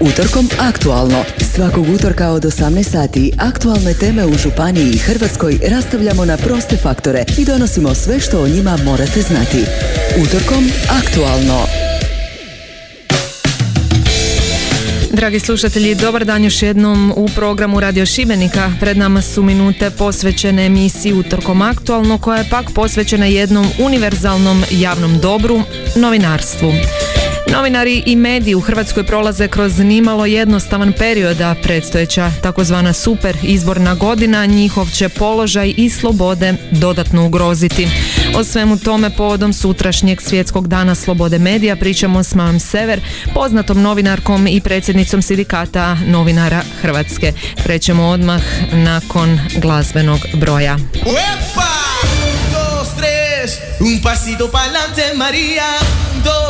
Utorkom aktualno. Svakog utorka od 18 sati aktualne teme u Županiji i Hrvatskoj rastavljamo na proste faktore i donosimo sve što o njima morate znati. Utorkom aktualno. Dragi slušatelji, dobar dan još jednom u programu Radio Šibenika. Pred nama su minute posvećene emisiji Utorkom aktualno koja je pak posvećena jednom univerzalnom javnom dobru, novinarstvu. Novinari i mediji u Hrvatskoj prolaze kroz nimalo jednostavan period, a predstojeća takozvana super izborna godina njihov će položaj i slobode dodatno ugroziti. O svemu tome povodom sutrašnjeg svjetskog dana slobode medija pričamo s Mam Sever, poznatom novinarkom i predsjednicom sindikata novinara Hrvatske. Krećemo odmah nakon glazbenog broja. Un pasito pa'lante, María. Dos,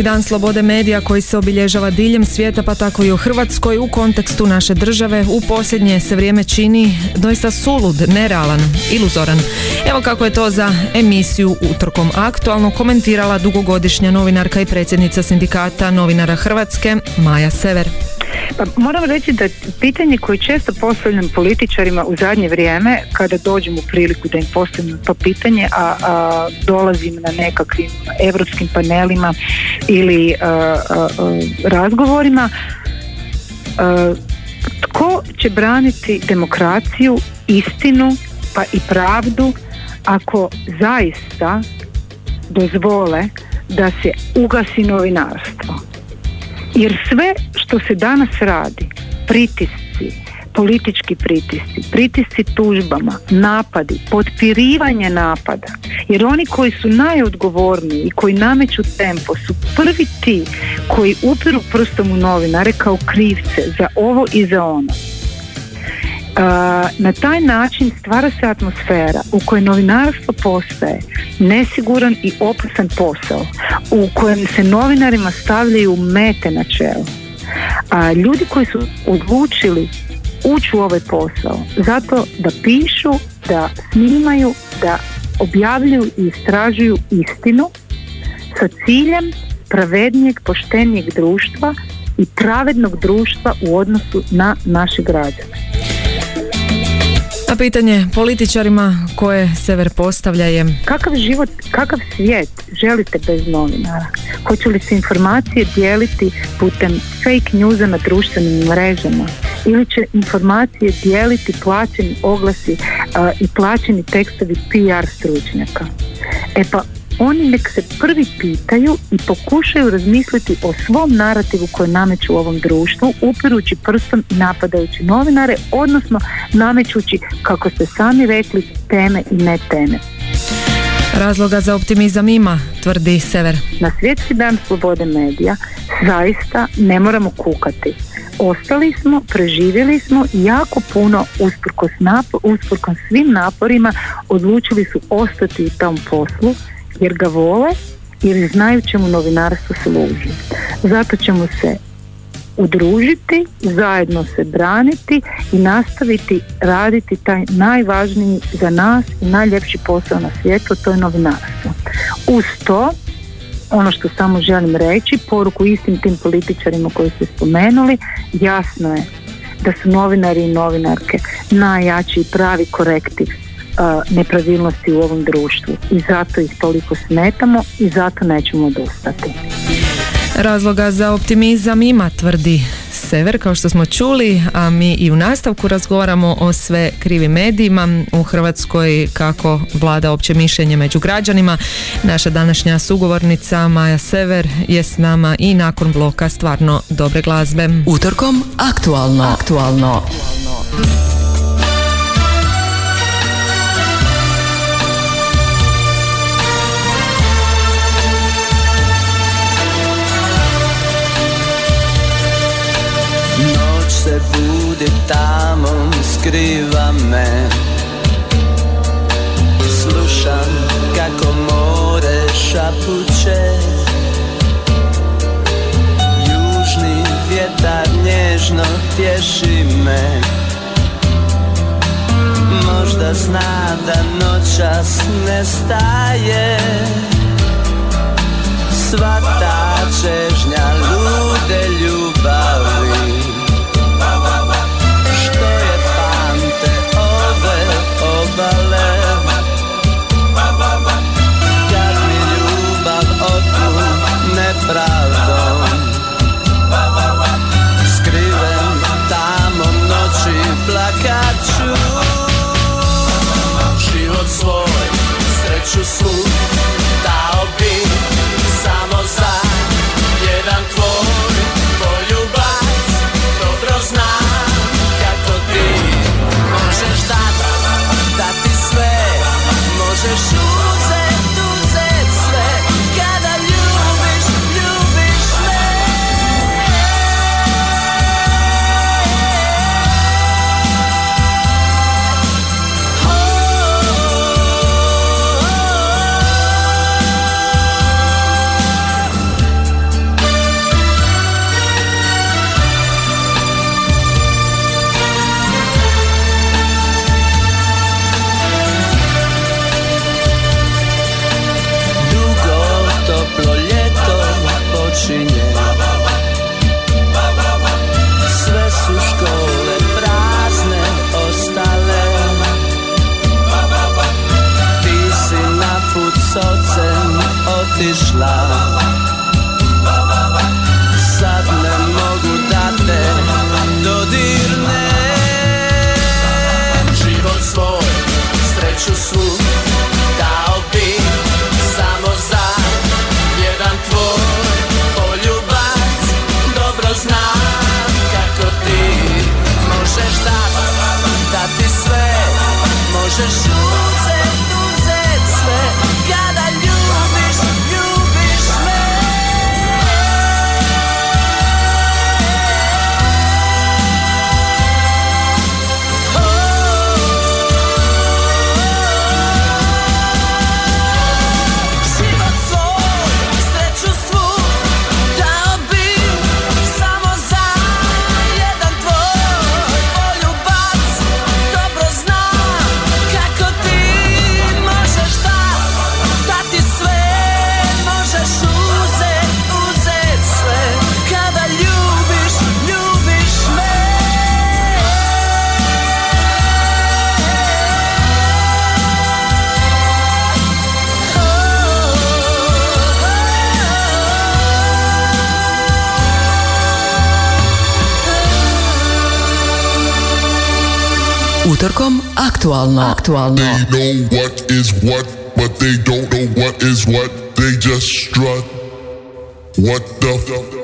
Svjetski dan slobode medija koji se obilježava diljem svijeta pa tako i u Hrvatskoj u kontekstu naše države u posljednje se vrijeme čini doista sulud, nerealan, iluzoran. Evo kako je to za emisiju Utorkom aktualno komentirala dugogodišnja novinarka i predsjednica sindikata novinara Hrvatske Maja Sever. Pa moram reći da pitanje koje često postavljam političarima u zadnje vrijeme kada dođem u priliku da im postavim to pitanje, a, a dolazim na nekakvim europskim panelima ili razgovorima tko će braniti demokraciju, istinu pa i pravdu ako zaista dozvole da se ugasi novinarstvo jer sve što se danas radi, pritisci, politički pritisci, pritisci tužbama, napadi, potpirivanje napada, jer oni koji su najodgovorniji i koji nameću tempo su prvi ti koji upiru prstom u novinare kao krivce za ovo i za ono na taj način stvara se atmosfera u kojoj novinarstvo postaje nesiguran i opasan posao u kojem se novinarima stavljaju mete na čelo. A ljudi koji su odlučili ući u ovaj posao zato da pišu, da snimaju, da objavljuju i istražuju istinu sa ciljem pravednijeg, poštenijeg društva i pravednog društva u odnosu na naše građane. A pitanje političarima koje Sever postavlja je Kakav život, kakav svijet želite bez novinara? Hoće li se informacije dijeliti putem fake newsa na društvenim mrežama? Ili će informacije dijeliti plaćeni oglasi i plaćeni tekstovi PR stručnjaka? E pa oni nek se prvi pitaju i pokušaju razmisliti o svom narativu koji nameću u ovom društvu, upirući prstom i napadajući novinare, odnosno namećući, kako ste sami rekli, teme i ne teme. Razloga za optimizam ima, tvrdi Sever. Na svjetski dan slobode medija zaista ne moramo kukati. Ostali smo, preživjeli smo i jako puno usprkos, usprkos svim naporima odlučili su ostati u tom poslu jer ga vole jer znaju čemu novinarstvo služi. Zato ćemo se udružiti, zajedno se braniti i nastaviti raditi taj najvažniji za nas i najljepši posao na svijetu, to je novinarstvo. Uz to, ono što samo želim reći, poruku istim tim političarima koji ste spomenuli, jasno je da su novinari i novinarke najjači i pravi korektiv nepravilnosti u ovom društvu i zato ih toliko smetamo i zato nećemo odustati. Razloga za optimizam ima, tvrdi Sever, kao što smo čuli, a mi i u nastavku razgovaramo o sve krivim medijima u Hrvatskoj, kako vlada opće mišljenje među građanima. Naša današnja sugovornica Maja Sever je s nama i nakon bloka stvarno dobre glazbe. Utorkom aktualno. Aktualno. Budi tamo, skriva me. Slušam kako more šapuće. Južni vjetar nježno tješi me. Možda zna da noćas nestaje. Sva ta čežnja Utorkom aktualno. Aktualno. They know what is what, but they don't know what is what. They just strut. What the?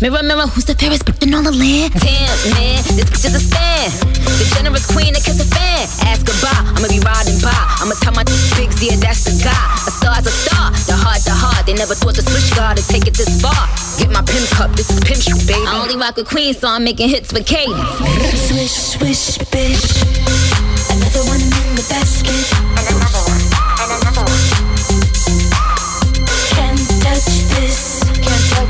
Mirror, mirror, who's the fairest bitch in all the land? Damn, man, this bitch is a stand. The generous queen that kiss a fan. Ask goodbye, I'ma be riding by. I'ma tell my big yeah, that's the guy. A star's a star, the heart, the heart. They never thought the switch guard to take it this far. Get my pimp cup, this is pimp shoot, baby. I only rock with queen, so I'm making hits for Katie. Swish, swish, bitch. Another one in the basket. And another one,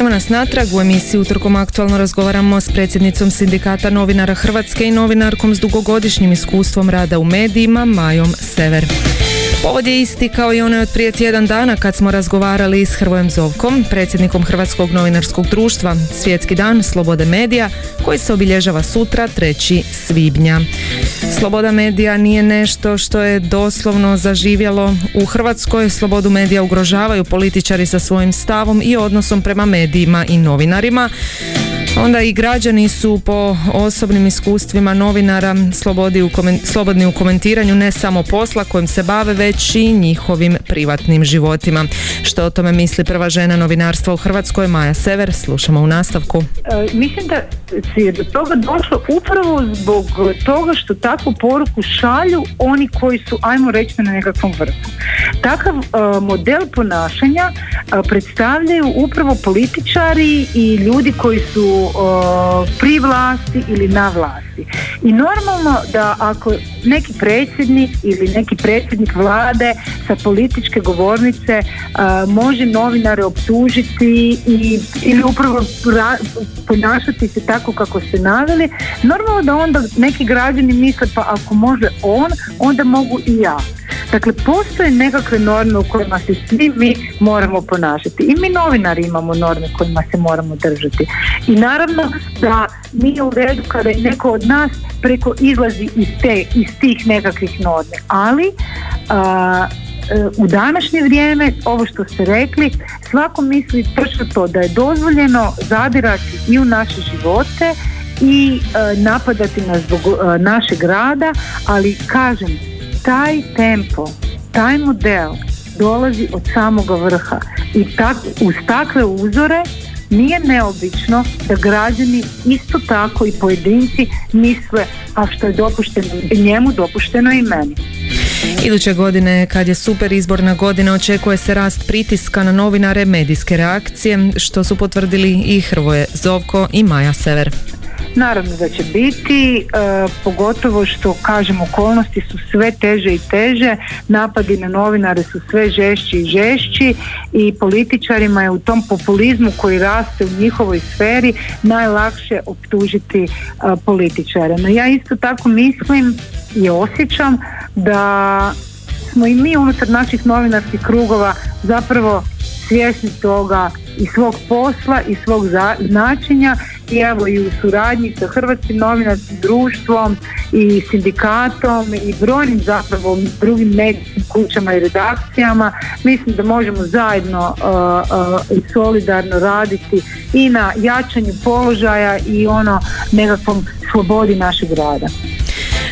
Evo nas natrag u emisiji Utorkom aktualno razgovaramo s predsjednicom sindikata novinara Hrvatske i novinarkom s dugogodišnjim iskustvom rada u medijima Majom Sever. Povod je isti kao i onaj od prije tjedan dana kad smo razgovarali s Hrvojem Zovkom, predsjednikom Hrvatskog novinarskog društva, Svjetski dan slobode medija, koji se obilježava sutra 3. svibnja. Sloboda medija nije nešto što je doslovno zaživjelo u Hrvatskoj. Slobodu medija ugrožavaju političari sa svojim stavom i odnosom prema medijima i novinarima. Onda i građani su po osobnim iskustvima novinara slobodni u komentiranju ne samo posla kojim se bave, već i njihovim privatnim životima. Što o tome misli prva žena novinarstva u Hrvatskoj, Maja Sever, slušamo u nastavku. E, mislim da je do toga došlo upravo zbog toga što takvu poruku šalju oni koji su, ajmo reći, na nekakvom vrhu. Takav e, model ponašanja e, predstavljaju upravo političari i ljudi koji su e, pri vlasti ili na vlasti. I normalno da ako neki predsjednik ili neki predsjednik vlade sa političke govornice može novinare optužiti i, ili upravo ra- ponašati se tako kako ste naveli, normalno da onda neki građani misle pa ako može on, onda mogu i ja. Dakle, postoje nekakve norme u kojima se svi mi moramo ponašati. I mi novinari imamo norme kojima se moramo držati. I naravno da nije u redu kada je neko od nas preko izlazi iz, te, iz tih nekakvih normi. Ali a, e, u današnje vrijeme, ovo što ste rekli, svako misli točno to da je dozvoljeno zadirati i u naše živote i e, napadati nas zbog e, našeg rada, ali kažem, taj tempo, taj model dolazi od samoga vrha i tak, uz takve uzore nije neobično da građani isto tako i pojedinci misle a što je dopušteno njemu, dopušteno i meni. Iduće godine, kad je super izborna godina, očekuje se rast pritiska na novinare medijske reakcije, što su potvrdili i Hrvoje Zovko i Maja Sever. Naravno da će biti, e, pogotovo što kažem okolnosti su sve teže i teže, napadi na novinare su sve žešći i žešći i političarima je u tom populizmu koji raste u njihovoj sferi najlakše optužiti e, političare. No ja isto tako mislim i osjećam da smo i mi unutar naših novinarskih krugova zapravo svjesni toga i svog posla i svog za- značenja evo i u suradnji sa Hrvatskim novinarskim društvom i sindikatom i brojnim zapravo drugim medijskim kućama i redakcijama mislim da možemo zajedno uh, uh, i solidarno raditi i na jačanju položaja i ono nekakvom slobodi našeg rada.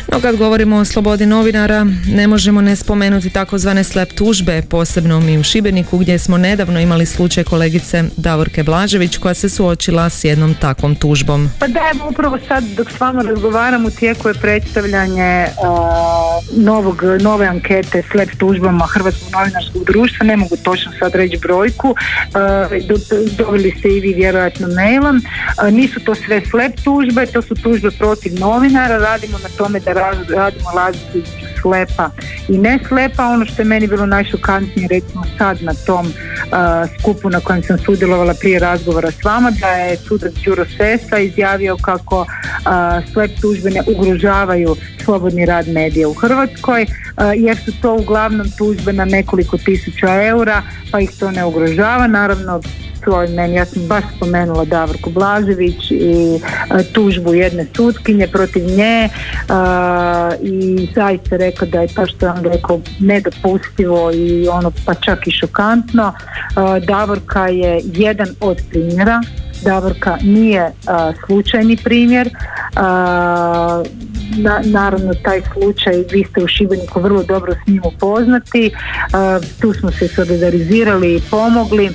No kad govorimo o slobodi novinara, ne možemo ne spomenuti takozvane slep tužbe, posebno mi u Šibeniku gdje smo nedavno imali slučaj kolegice Davorke Blažević koja se suočila s jednom takvom tužbom. Pa da, evo upravo sad dok s vama razgovaram u tijeku je predstavljanje uh, novog, nove ankete slep tužbama Hrvatskog novinarskog društva, ne mogu točno sad reći brojku, uh, do- dobili ste i vi vjerojatno mailom, Uh, nisu to sve slep tužbe, to su tužbe protiv novinara, radimo na tome da radimo između slepa i ne slepa, ono što je meni bilo najšokantnije recimo sad na tom uh, skupu na kojem sam sudjelovala prije razgovora s vama, da je sudac Đuro Sesa izjavio kako uh, slep tužbe ne ugrožavaju slobodni rad medija u Hrvatskoj, uh, jer su to uglavnom tužbe na nekoliko tisuća eura, pa ih to ne ugrožava, naravno svoj meni, ja sam baš spomenula Davorku Blažević i e, tužbu jedne sutkinje protiv nje e, i zaista rekao da je to što je rekao nedopustivo i ono pa čak i šokantno. E, Davorka je jedan od primjera. Davorka nije e, slučajni primjer. E, na, naravno taj slučaj vi ste u Šibeniku vrlo dobro s njim upoznati. Tu smo se solidarizirali i pomogli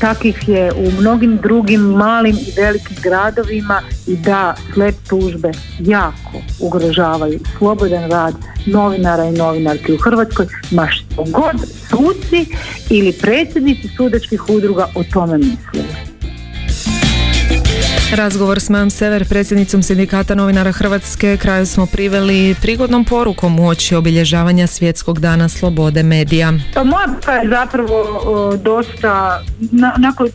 takvih je u mnogim drugim malim i velikim gradovima i da slep tužbe jako ugrožavaju slobodan rad novinara i novinarki u Hrvatskoj, ma što god suci ili predsjednici sudačkih udruga o tome mislili. Razgovor s Majom Sever, predsjednicom sindikata novinara Hrvatske, kraju smo priveli prigodnom porukom u oči obilježavanja svjetskog dana slobode medija. Pa moja poruka je zapravo dosta, na, nakon,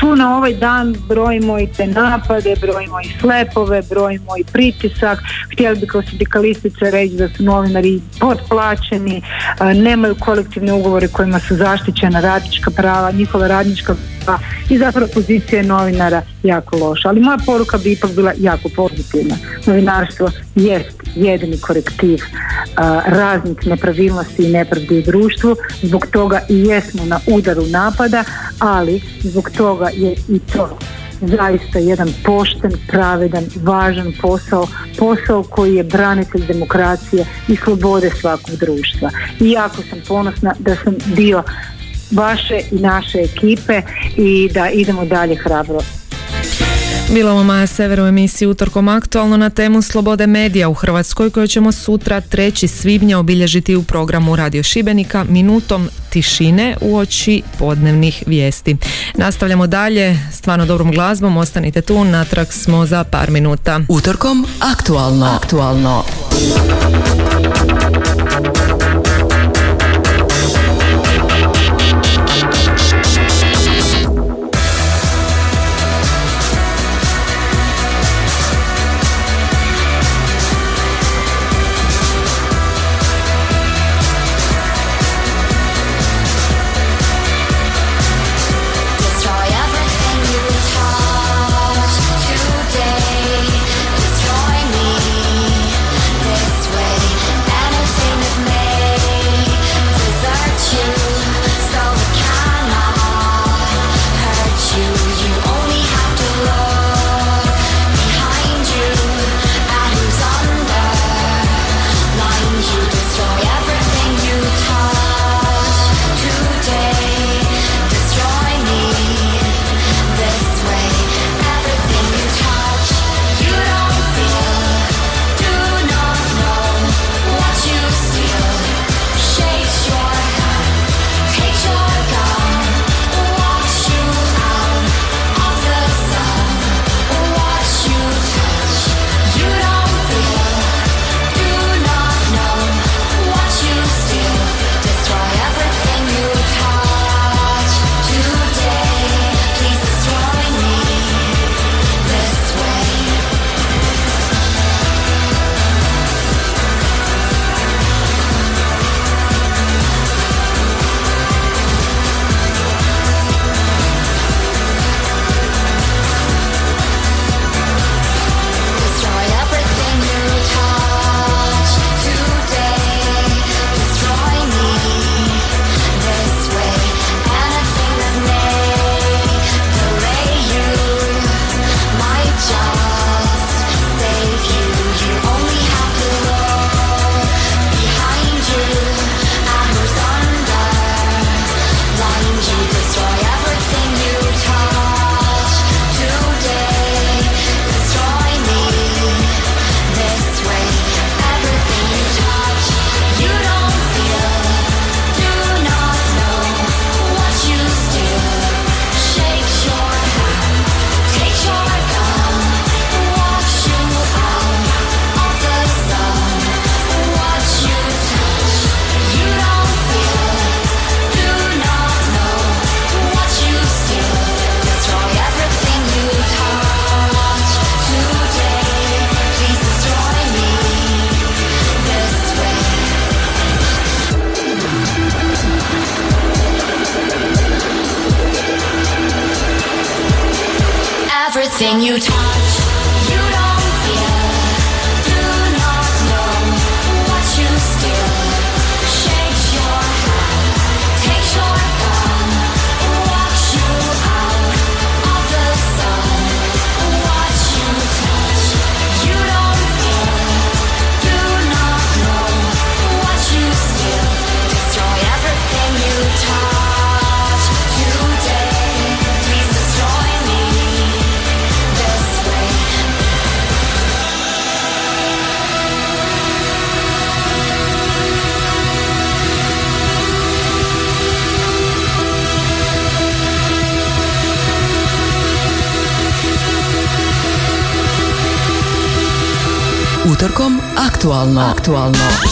tu na ovaj dan brojimo i te napade, brojimo i slepove, brojimo i pritisak. Htjeli bi kao sindikalistice reći da su novinari potplaćeni, a, nemaju kolektivne ugovore kojima su zaštićena radnička prava, njihova radnička prava i zapravo pozicija novinara jako loša. Ali moja poruka bi ipak bila jako pozitivna. Novinarstvo jest jedini korektiv a, raznih nepravilnosti i nepravdi u društvu, zbog toga i jesmo na udaru napada, ali zbog toga je i to zaista jedan pošten, pravedan, važan posao, posao koji je branitelj demokracije i slobode svakog društva. I jako sam ponosna da sam dio vaše i naše ekipe i da idemo dalje hrabro Bila ovo Maja Sever u emisiji Utorkom aktualno na temu slobode medija u Hrvatskoj koju ćemo sutra 3. svibnja obilježiti u programu Radio Šibenika minutom tišine u oči podnevnih vijesti. Nastavljamo dalje, stvarno dobrom glazbom, ostanite tu, natrag smo za par minuta. Utorkom aktualno. Aktualno. Aktualno. Aktualno.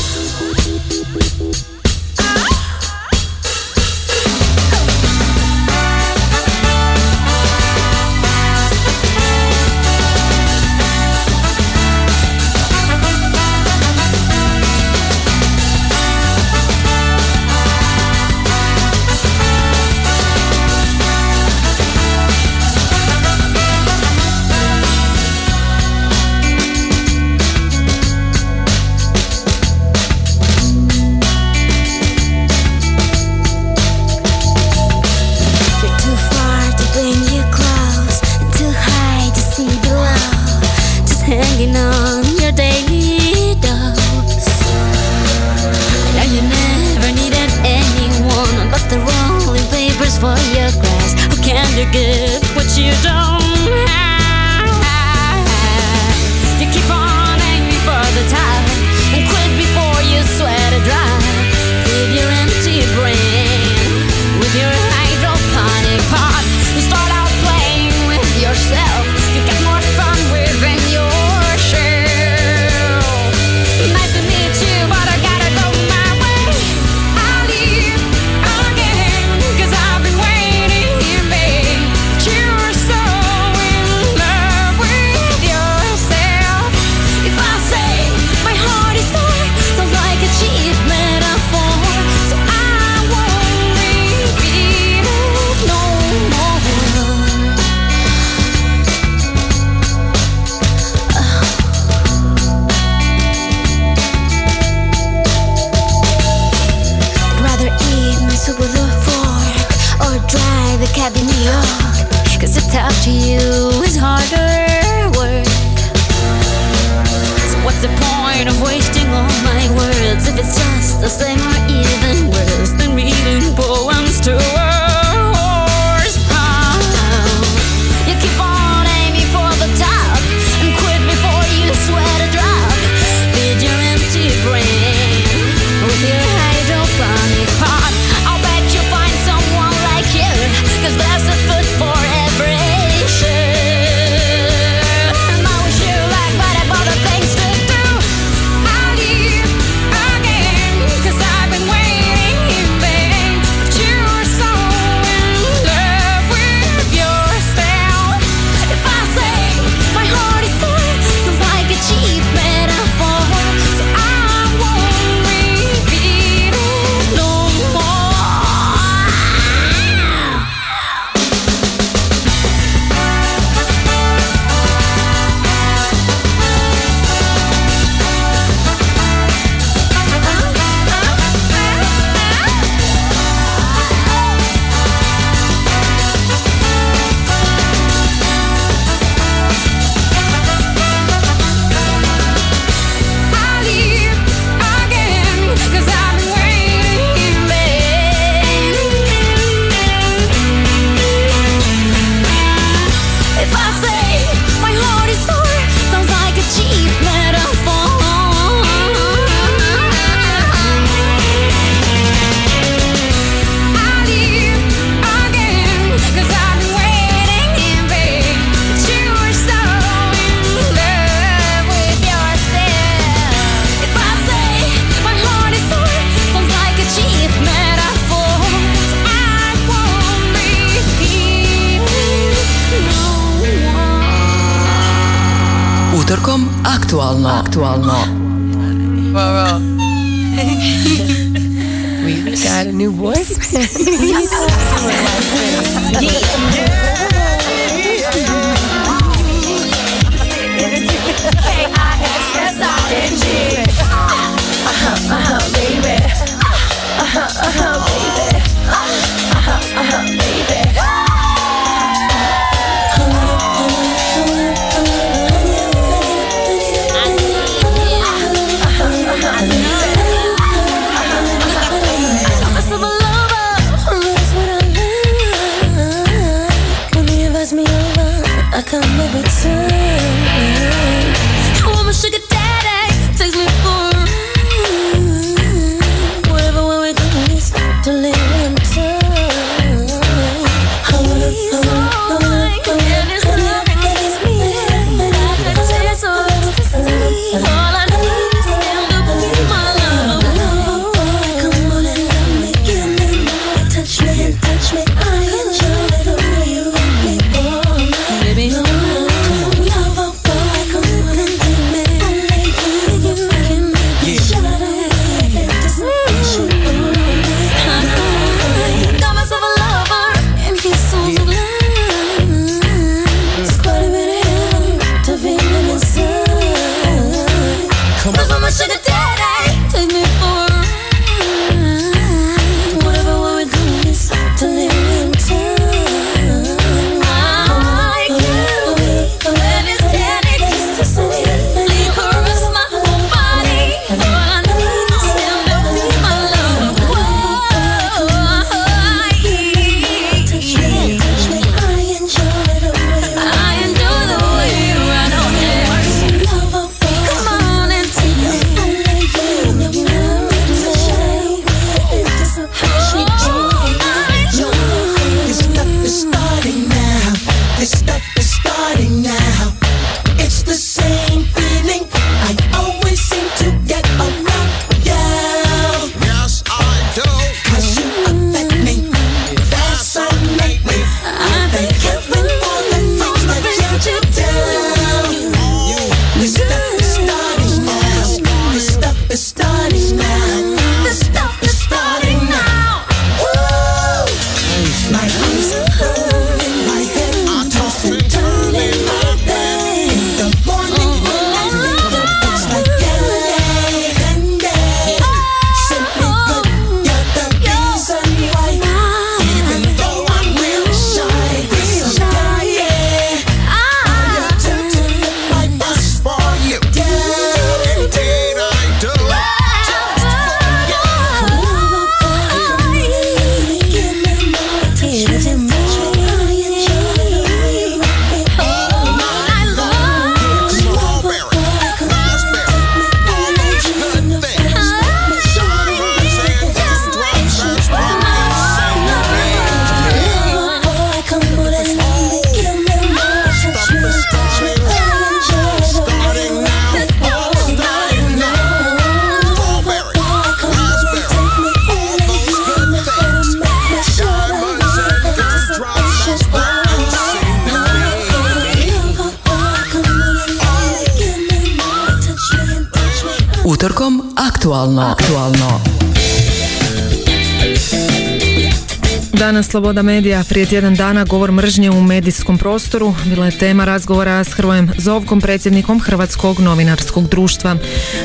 Sloboda medija prije tjedan dana govor mržnje u medijskom prostoru bila je tema razgovora s Hrvojem Zovkom, predsjednikom Hrvatskog novinarskog društva.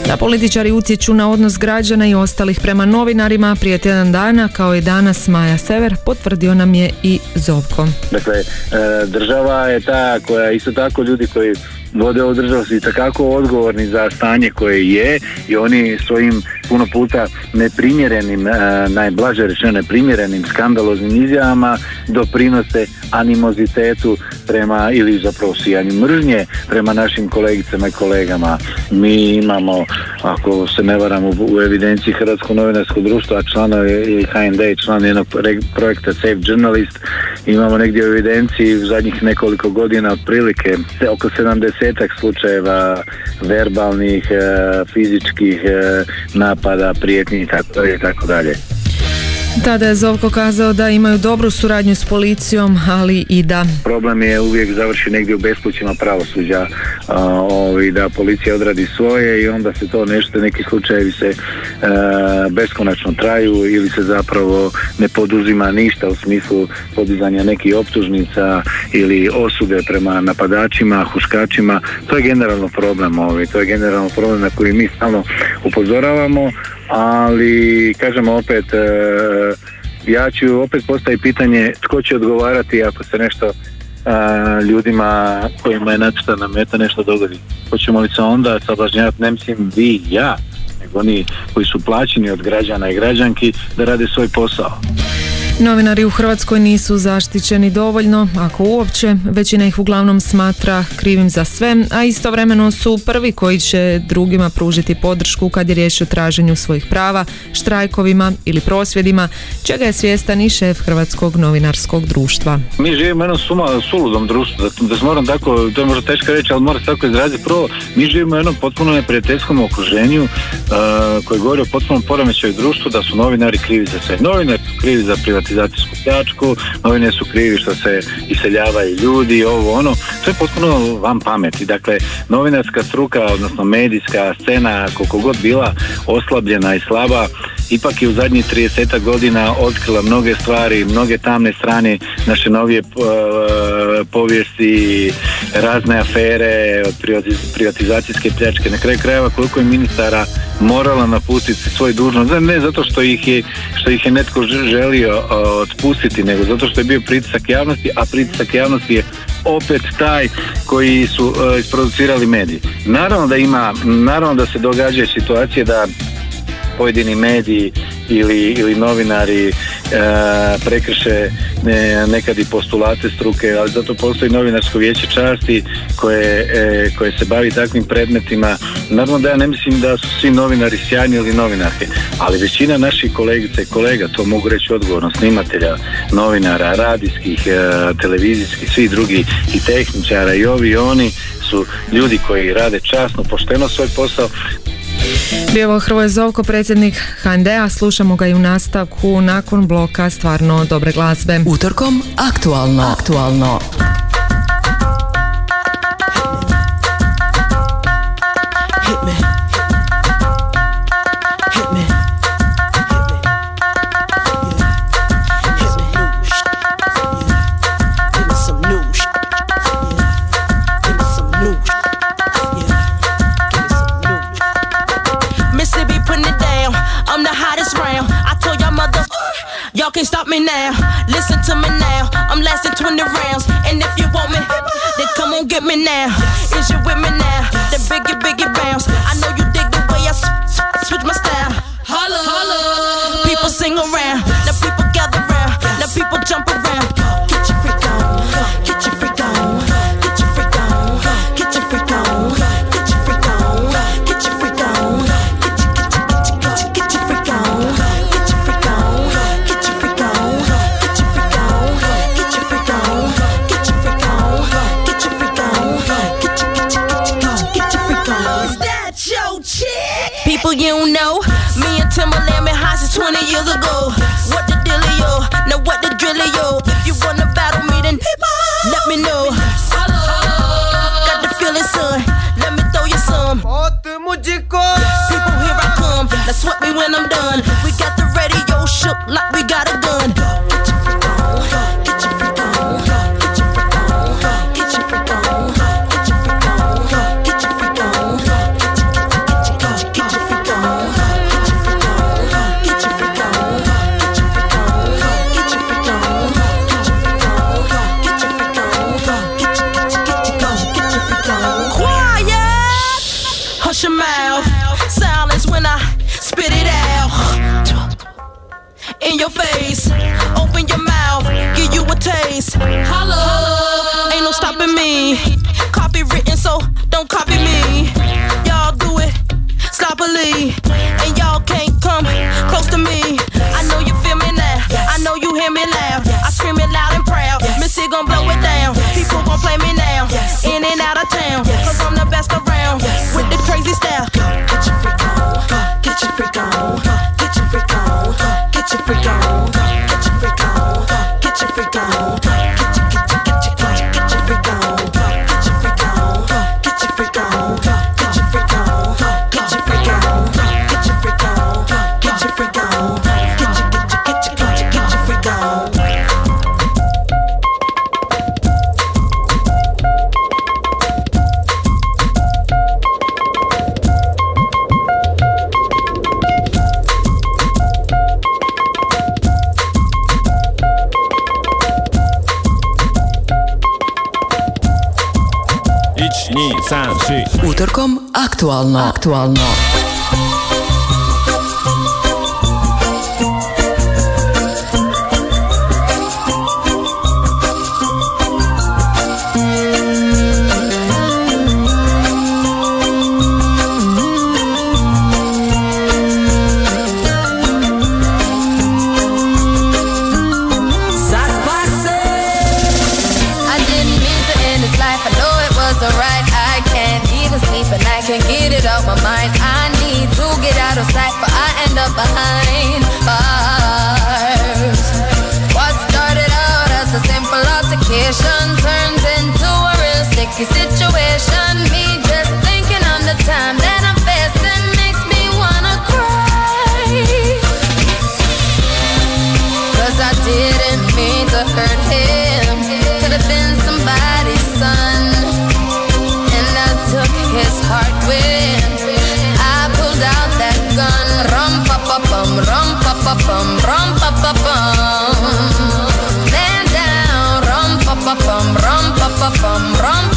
Da političari utječu na odnos građana i ostalih prema novinarima prije tjedan dana, kao i danas Maja Sever, potvrdio nam je i Zovko. Dakle, e, država je ta koja isto tako ljudi koji vode ovu državu su itekako odgovorni za stanje koje je i oni svojim puno puta neprimjerenim, e, najblaže rečeno neprimjerenim skandaloznim izjavama doprinose animozitetu prema ili zapravo sijanju mržnje prema našim kolegicama i kolegama. Mi imamo, ako se ne varam, u, u evidenciji Hrvatskog novinarskog društva, a članovi i HND i član jednog projekta Safe Journalist, imamo negdje u evidenciji u zadnjih nekoliko godina otprilike oko 70 slučajeva verbalnih, e, fizičkih e, napada, prijetnji i tako dalje. Tada je Zovko kazao da imaju dobru suradnju s policijom, ali i da Problem je uvijek završi negdje u bespućima pravosuđa a, ovi, da policija odradi svoje i onda se to nešto, neki slučajevi se e, beskonačno traju ili se zapravo ne poduzima ništa u smislu podizanja nekih optužnica ili osude prema napadačima, huškačima. To je generalno problem ovi, to je generalno problem na koji mi stalno upozoravamo, ali kažemo opet e, ja ću opet postaviti pitanje tko će odgovarati ako se nešto a, ljudima kojima je nacrtana meta nešto dogodi. Hoćemo li se onda sablažnjavati, ne mislim vi, ja, nego oni koji su plaćeni od građana i građanki da rade svoj posao. Novinari u Hrvatskoj nisu zaštićeni dovoljno, ako uopće, većina ih uglavnom smatra krivim za sve, a istovremeno su prvi koji će drugima pružiti podršku kad je riječ o traženju svojih prava, štrajkovima ili prosvjedima, čega je svjestan i šef Hrvatskog novinarskog društva. Mi živimo jednom suma, suludom društvu, da, se moram tako, to je možda teško reći, ali moram tako izraziti. Prvo, mi živimo u jednom potpuno neprijateljskom okruženju koji govori o potpunom poremećaju društvu da su novinari krivi za sve. Novinari su krivi za privatizacijsku pljačku, novinari su krivi što se iseljavaju ljudi, ovo ono, sve potpuno van pameti. Dakle, novinarska struka, odnosno medijska scena, koliko god bila oslabljena i slaba, ipak je u zadnjih 30 godina otkrila mnoge stvari, mnoge tamne strane naše novije uh, povijesti, razne afere od privatiz- privatizacijske pljačke. Na kraju krajeva koliko je ministara morala napustiti svoj dužnost, ne zato što ih je, što ih je netko želio uh, otpustiti, nego zato što je bio pritisak javnosti, a pritisak javnosti je opet taj koji su uh, isproducirali mediji. Naravno da ima, naravno da se događaju situacije da pojedini mediji ili, ili novinari e, prekrše ne, nekad i postulate struke, ali zato postoji novinarsko vijeće časti koje, e, koje se bavi takvim predmetima. Naravno da ja ne mislim da su svi novinari sjajni ili novinarke, ali većina naših kolegica i kolega, to mogu reći odgovorno, snimatelja, novinara, radijskih, e, televizijskih, svi drugi i tehničara i ovi i oni su ljudi koji rade časno, pošteno svoj posao, Bio je Hrvoje Zovko, predsjednik HND-a, slušamo ga i u nastavku nakon bloka stvarno dobre glazbe. Utorkom aktualno. Aktualno. To me now. I'm lasting 20 rounds. And if you want me, then come on get me now. Is you with me now? Then biggie, biggie bounce. I know you dig the way I s- s- switch my style. Holla, holla. People sing around. Now people gather round. Now people jump around. messed around yes. with the Aktualno. Aktualno. pa bum, rum pa pa bum. Man down, rum pa pa bum, rum pa pa bum, rum.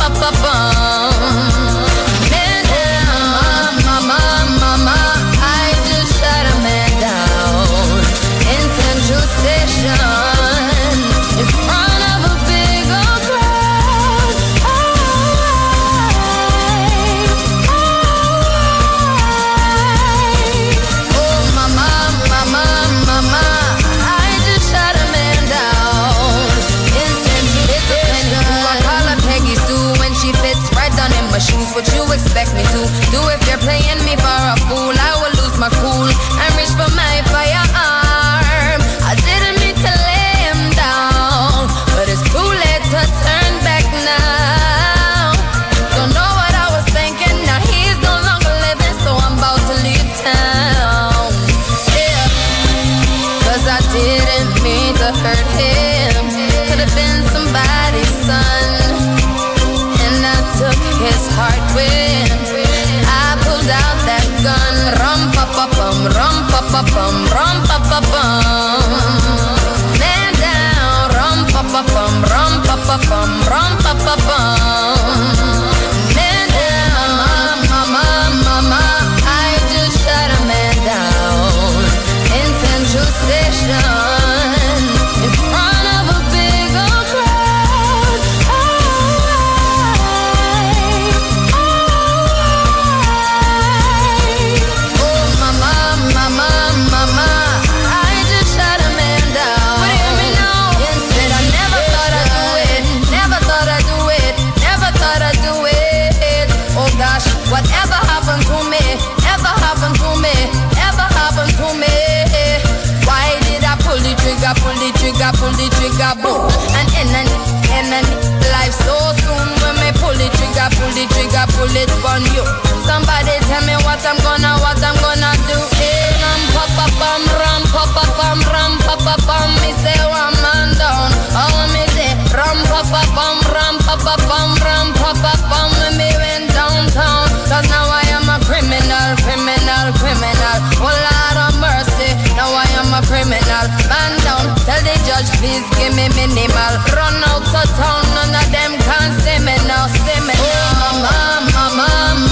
пам пам рам па па пам bum rum pa pa bum rum pa pa bum when me went downtown. Cause now I am a criminal, criminal, criminal. Oh Lord of mercy, now I am a criminal. Man down, tell the judge please give me minimal. Run out of town, none of them can see me now, see me now. Oh, mama, mama, mama.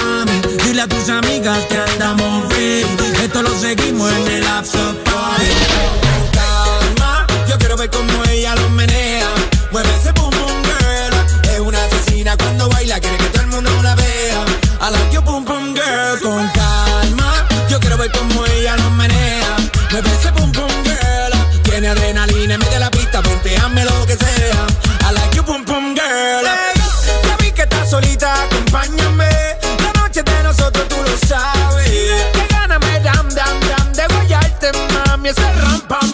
Dile a tus amigas que andamos ready. Esto lo seguimos en el after party. Con calma, yo quiero ver cómo ella lo menea. Mueve ese boom boom girl. Es una asesina cuando baila, quiere que todo el mundo la vea. I like your boom boom girl. Con calma, yo quiero ver cómo ella lo menea. Mueve ese boom boom girl. Tiene adrenalina, mete la pista, ponteame lo que sea. I like your boom boom girl. Hey, ya vi que estás solita, ese rampa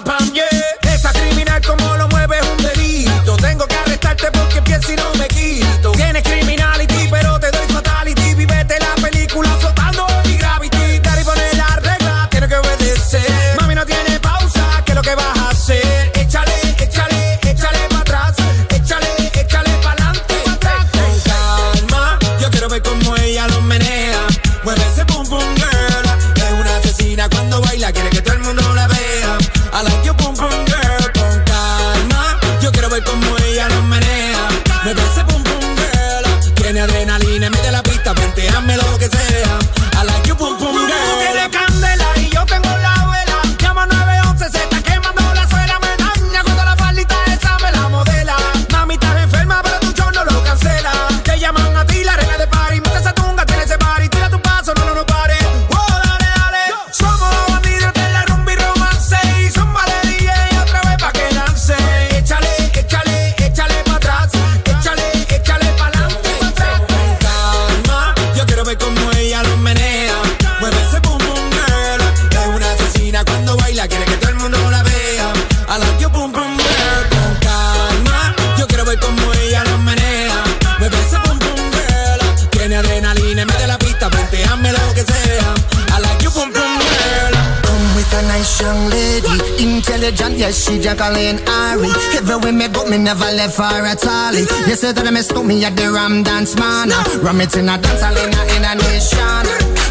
yes, she Jacqueline Ari. Everywhere me go, me never left her at all. You said that I miss me at the Ram Dance Man. Ram it in a dance hall in a, nation.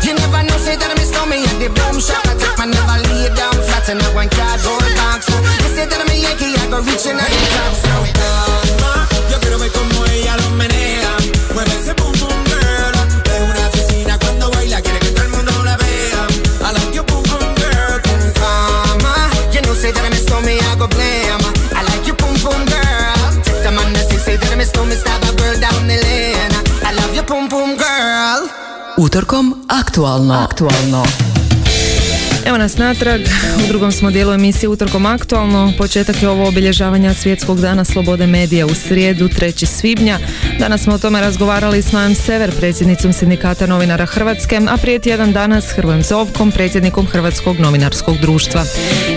You never know, say that I miss me at the boom shop. I take my never lay down flat in a one cardboard box. You said that I'm a Yankee, I go reaching out the top. So calma, yo quiero Utorkom aktualno. Aktualno. Evo nas natrag, u drugom smo dijelu emisije Utorkom aktualno. Početak je ovo obilježavanja Svjetskog dana slobode medija u srijedu 3. svibnja. Danas smo o tome razgovarali s Majom Sever, predsjednicom sindikata novinara Hrvatske, a prije tjedan dana s Hrvojem Zovkom, predsjednikom Hrvatskog novinarskog društva.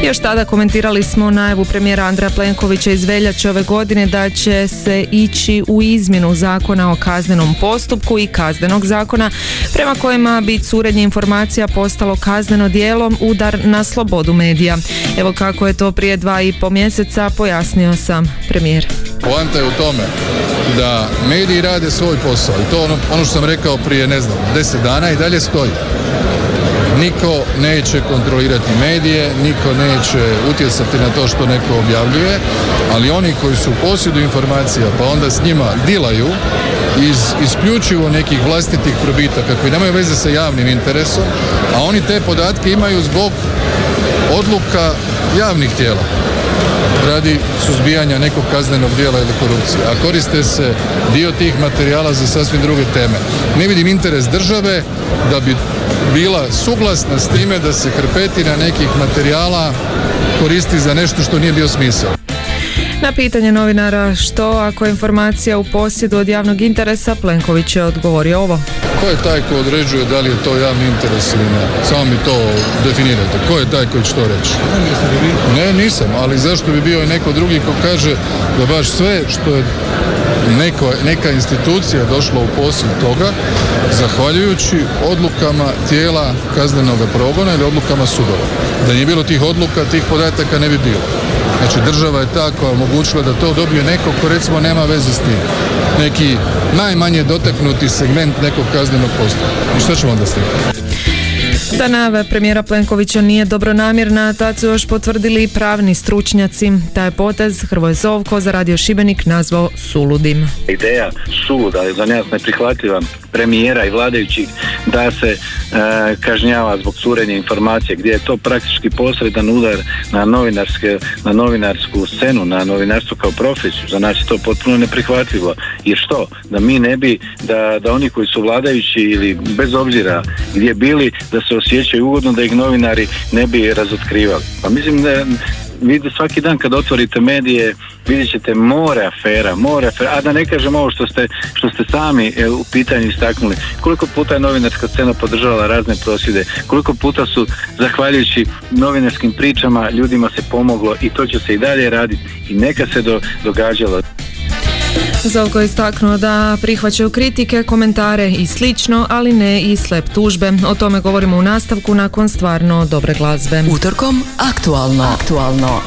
Još tada komentirali smo najavu premijera Andreja Plenkovića iz veljače ove godine da će se ići u izmjenu zakona o kaznenom postupku i kaznenog zakona prema kojima bi curenje informacija postalo kazneno djelo udar na slobodu medija. Evo kako je to prije dva i po mjeseca pojasnio sam premijer. Poanta je u tome da mediji rade svoj posao i to ono, ono što sam rekao prije, ne znam, deset dana i dalje stoji. Niko neće kontrolirati medije, niko neće utjecati na to što neko objavljuje, ali oni koji su u posjedu informacija pa onda s njima dilaju iz isključivo nekih vlastitih probitaka koji nemaju veze sa javnim interesom, a oni te podatke imaju zbog odluka javnih tijela radi suzbijanja nekog kaznenog dijela ili korupcije, a koriste se dio tih materijala za sasvim druge teme. Ne vidim interes države da bi bila suglasna s time da se hrpetina nekih materijala koristi za nešto što nije bio smisao. Na pitanje novinara što ako je informacija u posjedu od javnog interesa, Plenković je odgovorio ovo. Ko je taj ko određuje da li je to javni interes ili ne? Samo mi to definirajte. Ko je taj koji će to reći? Ne, nisam, ali zašto bi bio i neko drugi ko kaže da baš sve što je neko, neka institucija došla u posjed toga zahvaljujući odlukama tijela kaznenog progona ili odlukama sudova. Da nije bilo tih odluka, tih podataka ne bi bilo. Znači država je ta koja omogućila da to dobije neko ko recimo nema veze s tim. Neki najmanje dotaknuti segment nekog kaznenog postupka. I što ćemo onda s tim? Da najave premijera Plenkovića nije dobronamjerna, tad su još potvrdili i pravni stručnjaci. Taj potez Hrvoje Zovko za Radio Šibenik nazvao suludim. Ideja suluda je za nas neprihvatljiva premijera i vladajućih da se e, kažnjava zbog curenja informacije gdje je to praktički posredan udar na novinarske na novinarsku scenu, na novinarstvo kao profesiju. Za nas je to potpuno neprihvatljivo. Jer što? Da mi ne bi, da, da oni koji su vladajući ili bez obzira gdje bili, da se osjećaju ugodno da ih novinari ne bi razotkrivali. Pa mislim da vidite svaki dan kad otvorite medije vidjet ćete more afera, more afera, a da ne kažem ovo što ste, što ste sami e, u pitanju istaknuli. Koliko puta je novinarska scena podržavala razne prosvjede, koliko puta su, zahvaljujući novinarskim pričama, ljudima se pomoglo i to će se i dalje raditi i neka se do, događalo. Zovko je istaknuo da prihvaćaju kritike, komentare i slično, ali ne i slep tužbe. O tome govorimo u nastavku nakon stvarno dobre glazbe. Utorkom aktualno. Aktualno.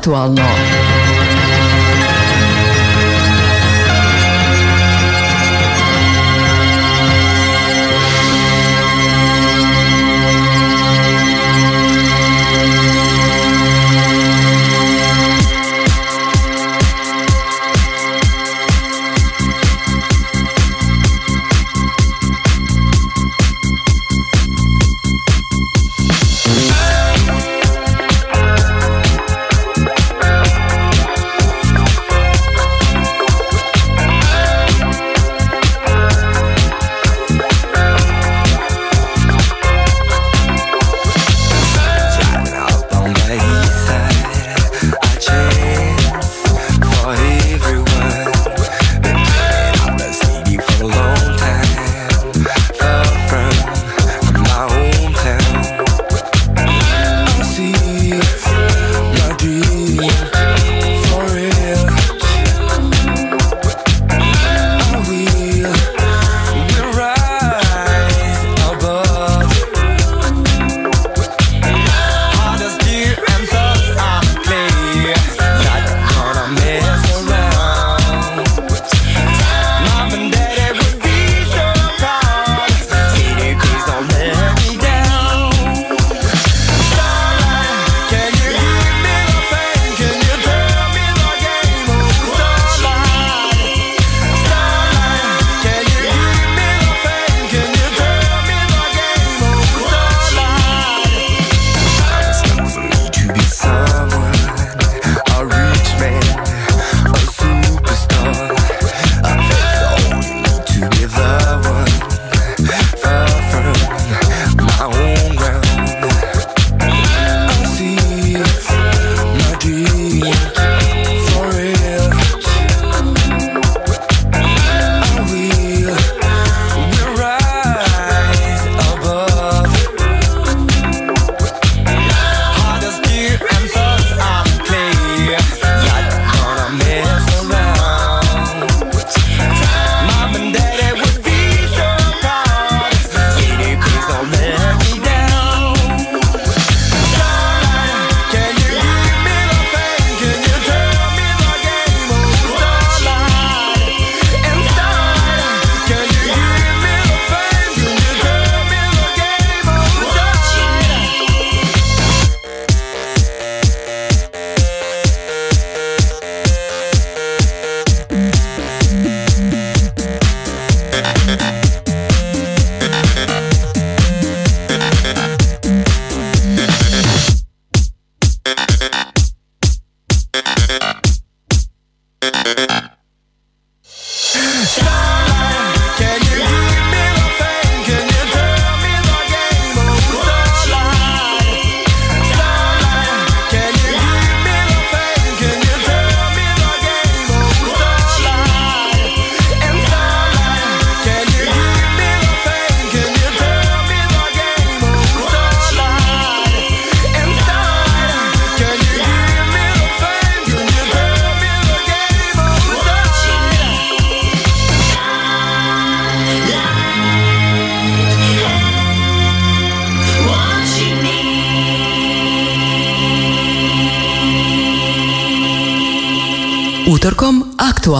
Aktualno.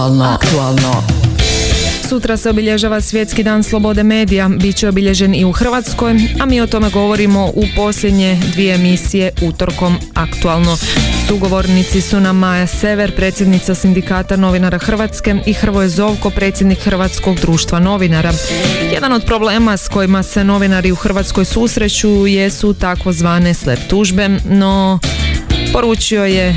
Aktualno. Aktualno. Sutra se obilježava Svjetski dan slobode medija, bit će obilježen i u Hrvatskoj, a mi o tome govorimo u posljednje dvije emisije utorkom aktualno. Sugovornici su nam Maja Sever, predsjednica sindikata novinara Hrvatske i Hrvoje Zovko, predsjednik Hrvatskog društva novinara. Jedan od problema s kojima se novinari u Hrvatskoj susreću jesu takozvane slep tužbe, no poručio je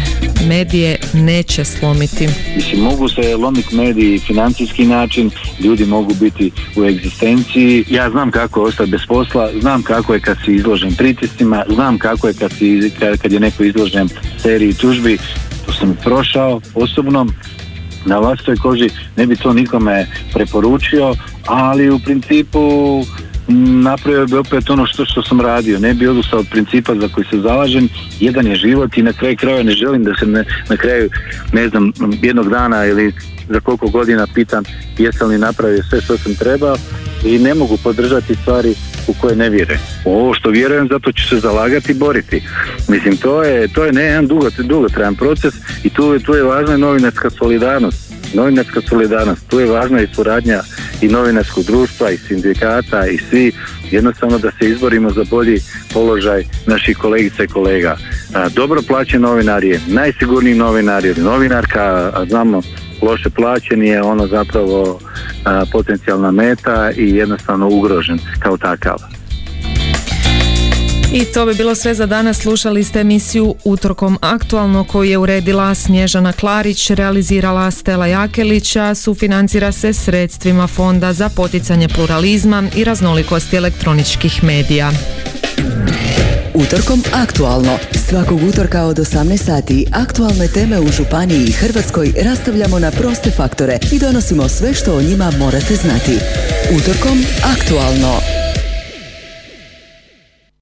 medije neće slomiti. Mislim, mogu se lomiti mediji financijski način, ljudi mogu biti u egzistenciji. Ja znam kako je ostati bez posla, znam kako je kad si izložen pritiscima, znam kako je kad, si, kad, je neko izložen seriji tužbi. To sam prošao osobno na vlastitoj koži, ne bi to nikome preporučio, ali u principu napravio bi opet ono što, što sam radio, ne bi odustao od principa za koji se zalažem, jedan je život i na kraju krajeva ne želim da se ne, na kraju, ne znam, jednog dana ili za koliko godina pitam jesam li napravio sve što sam trebao i ne mogu podržati stvari u koje ne vjerujem. Ovo što vjerujem, zato ću se zalagati i boriti. Mislim, to je, to je ne jedan dugo, dugotrajan proces i tu, tu je važna novinarska solidarnost. Novinarska solidarnost, tu je važna i suradnja i novinarskog društva i sindikata i svi jednostavno da se izborimo za bolji položaj naših kolegica i kolega. Dobro plaćen novinar je najsigurniji novinar jer novinarka, a znamo loše plaćen je ono zapravo potencijalna meta i jednostavno ugrožen kao takav. I to bi bilo sve za danas. Slušali ste emisiju Utorkom aktualno koju je uredila Snježana Klarić, realizirala Stela Jakelića, sufinancira se sredstvima Fonda za poticanje pluralizma i raznolikosti elektroničkih medija. Utorkom aktualno. Svakog utorka od 18 sati aktualne teme u Županiji i Hrvatskoj rastavljamo na proste faktore i donosimo sve što o njima morate znati. Utorkom aktualno.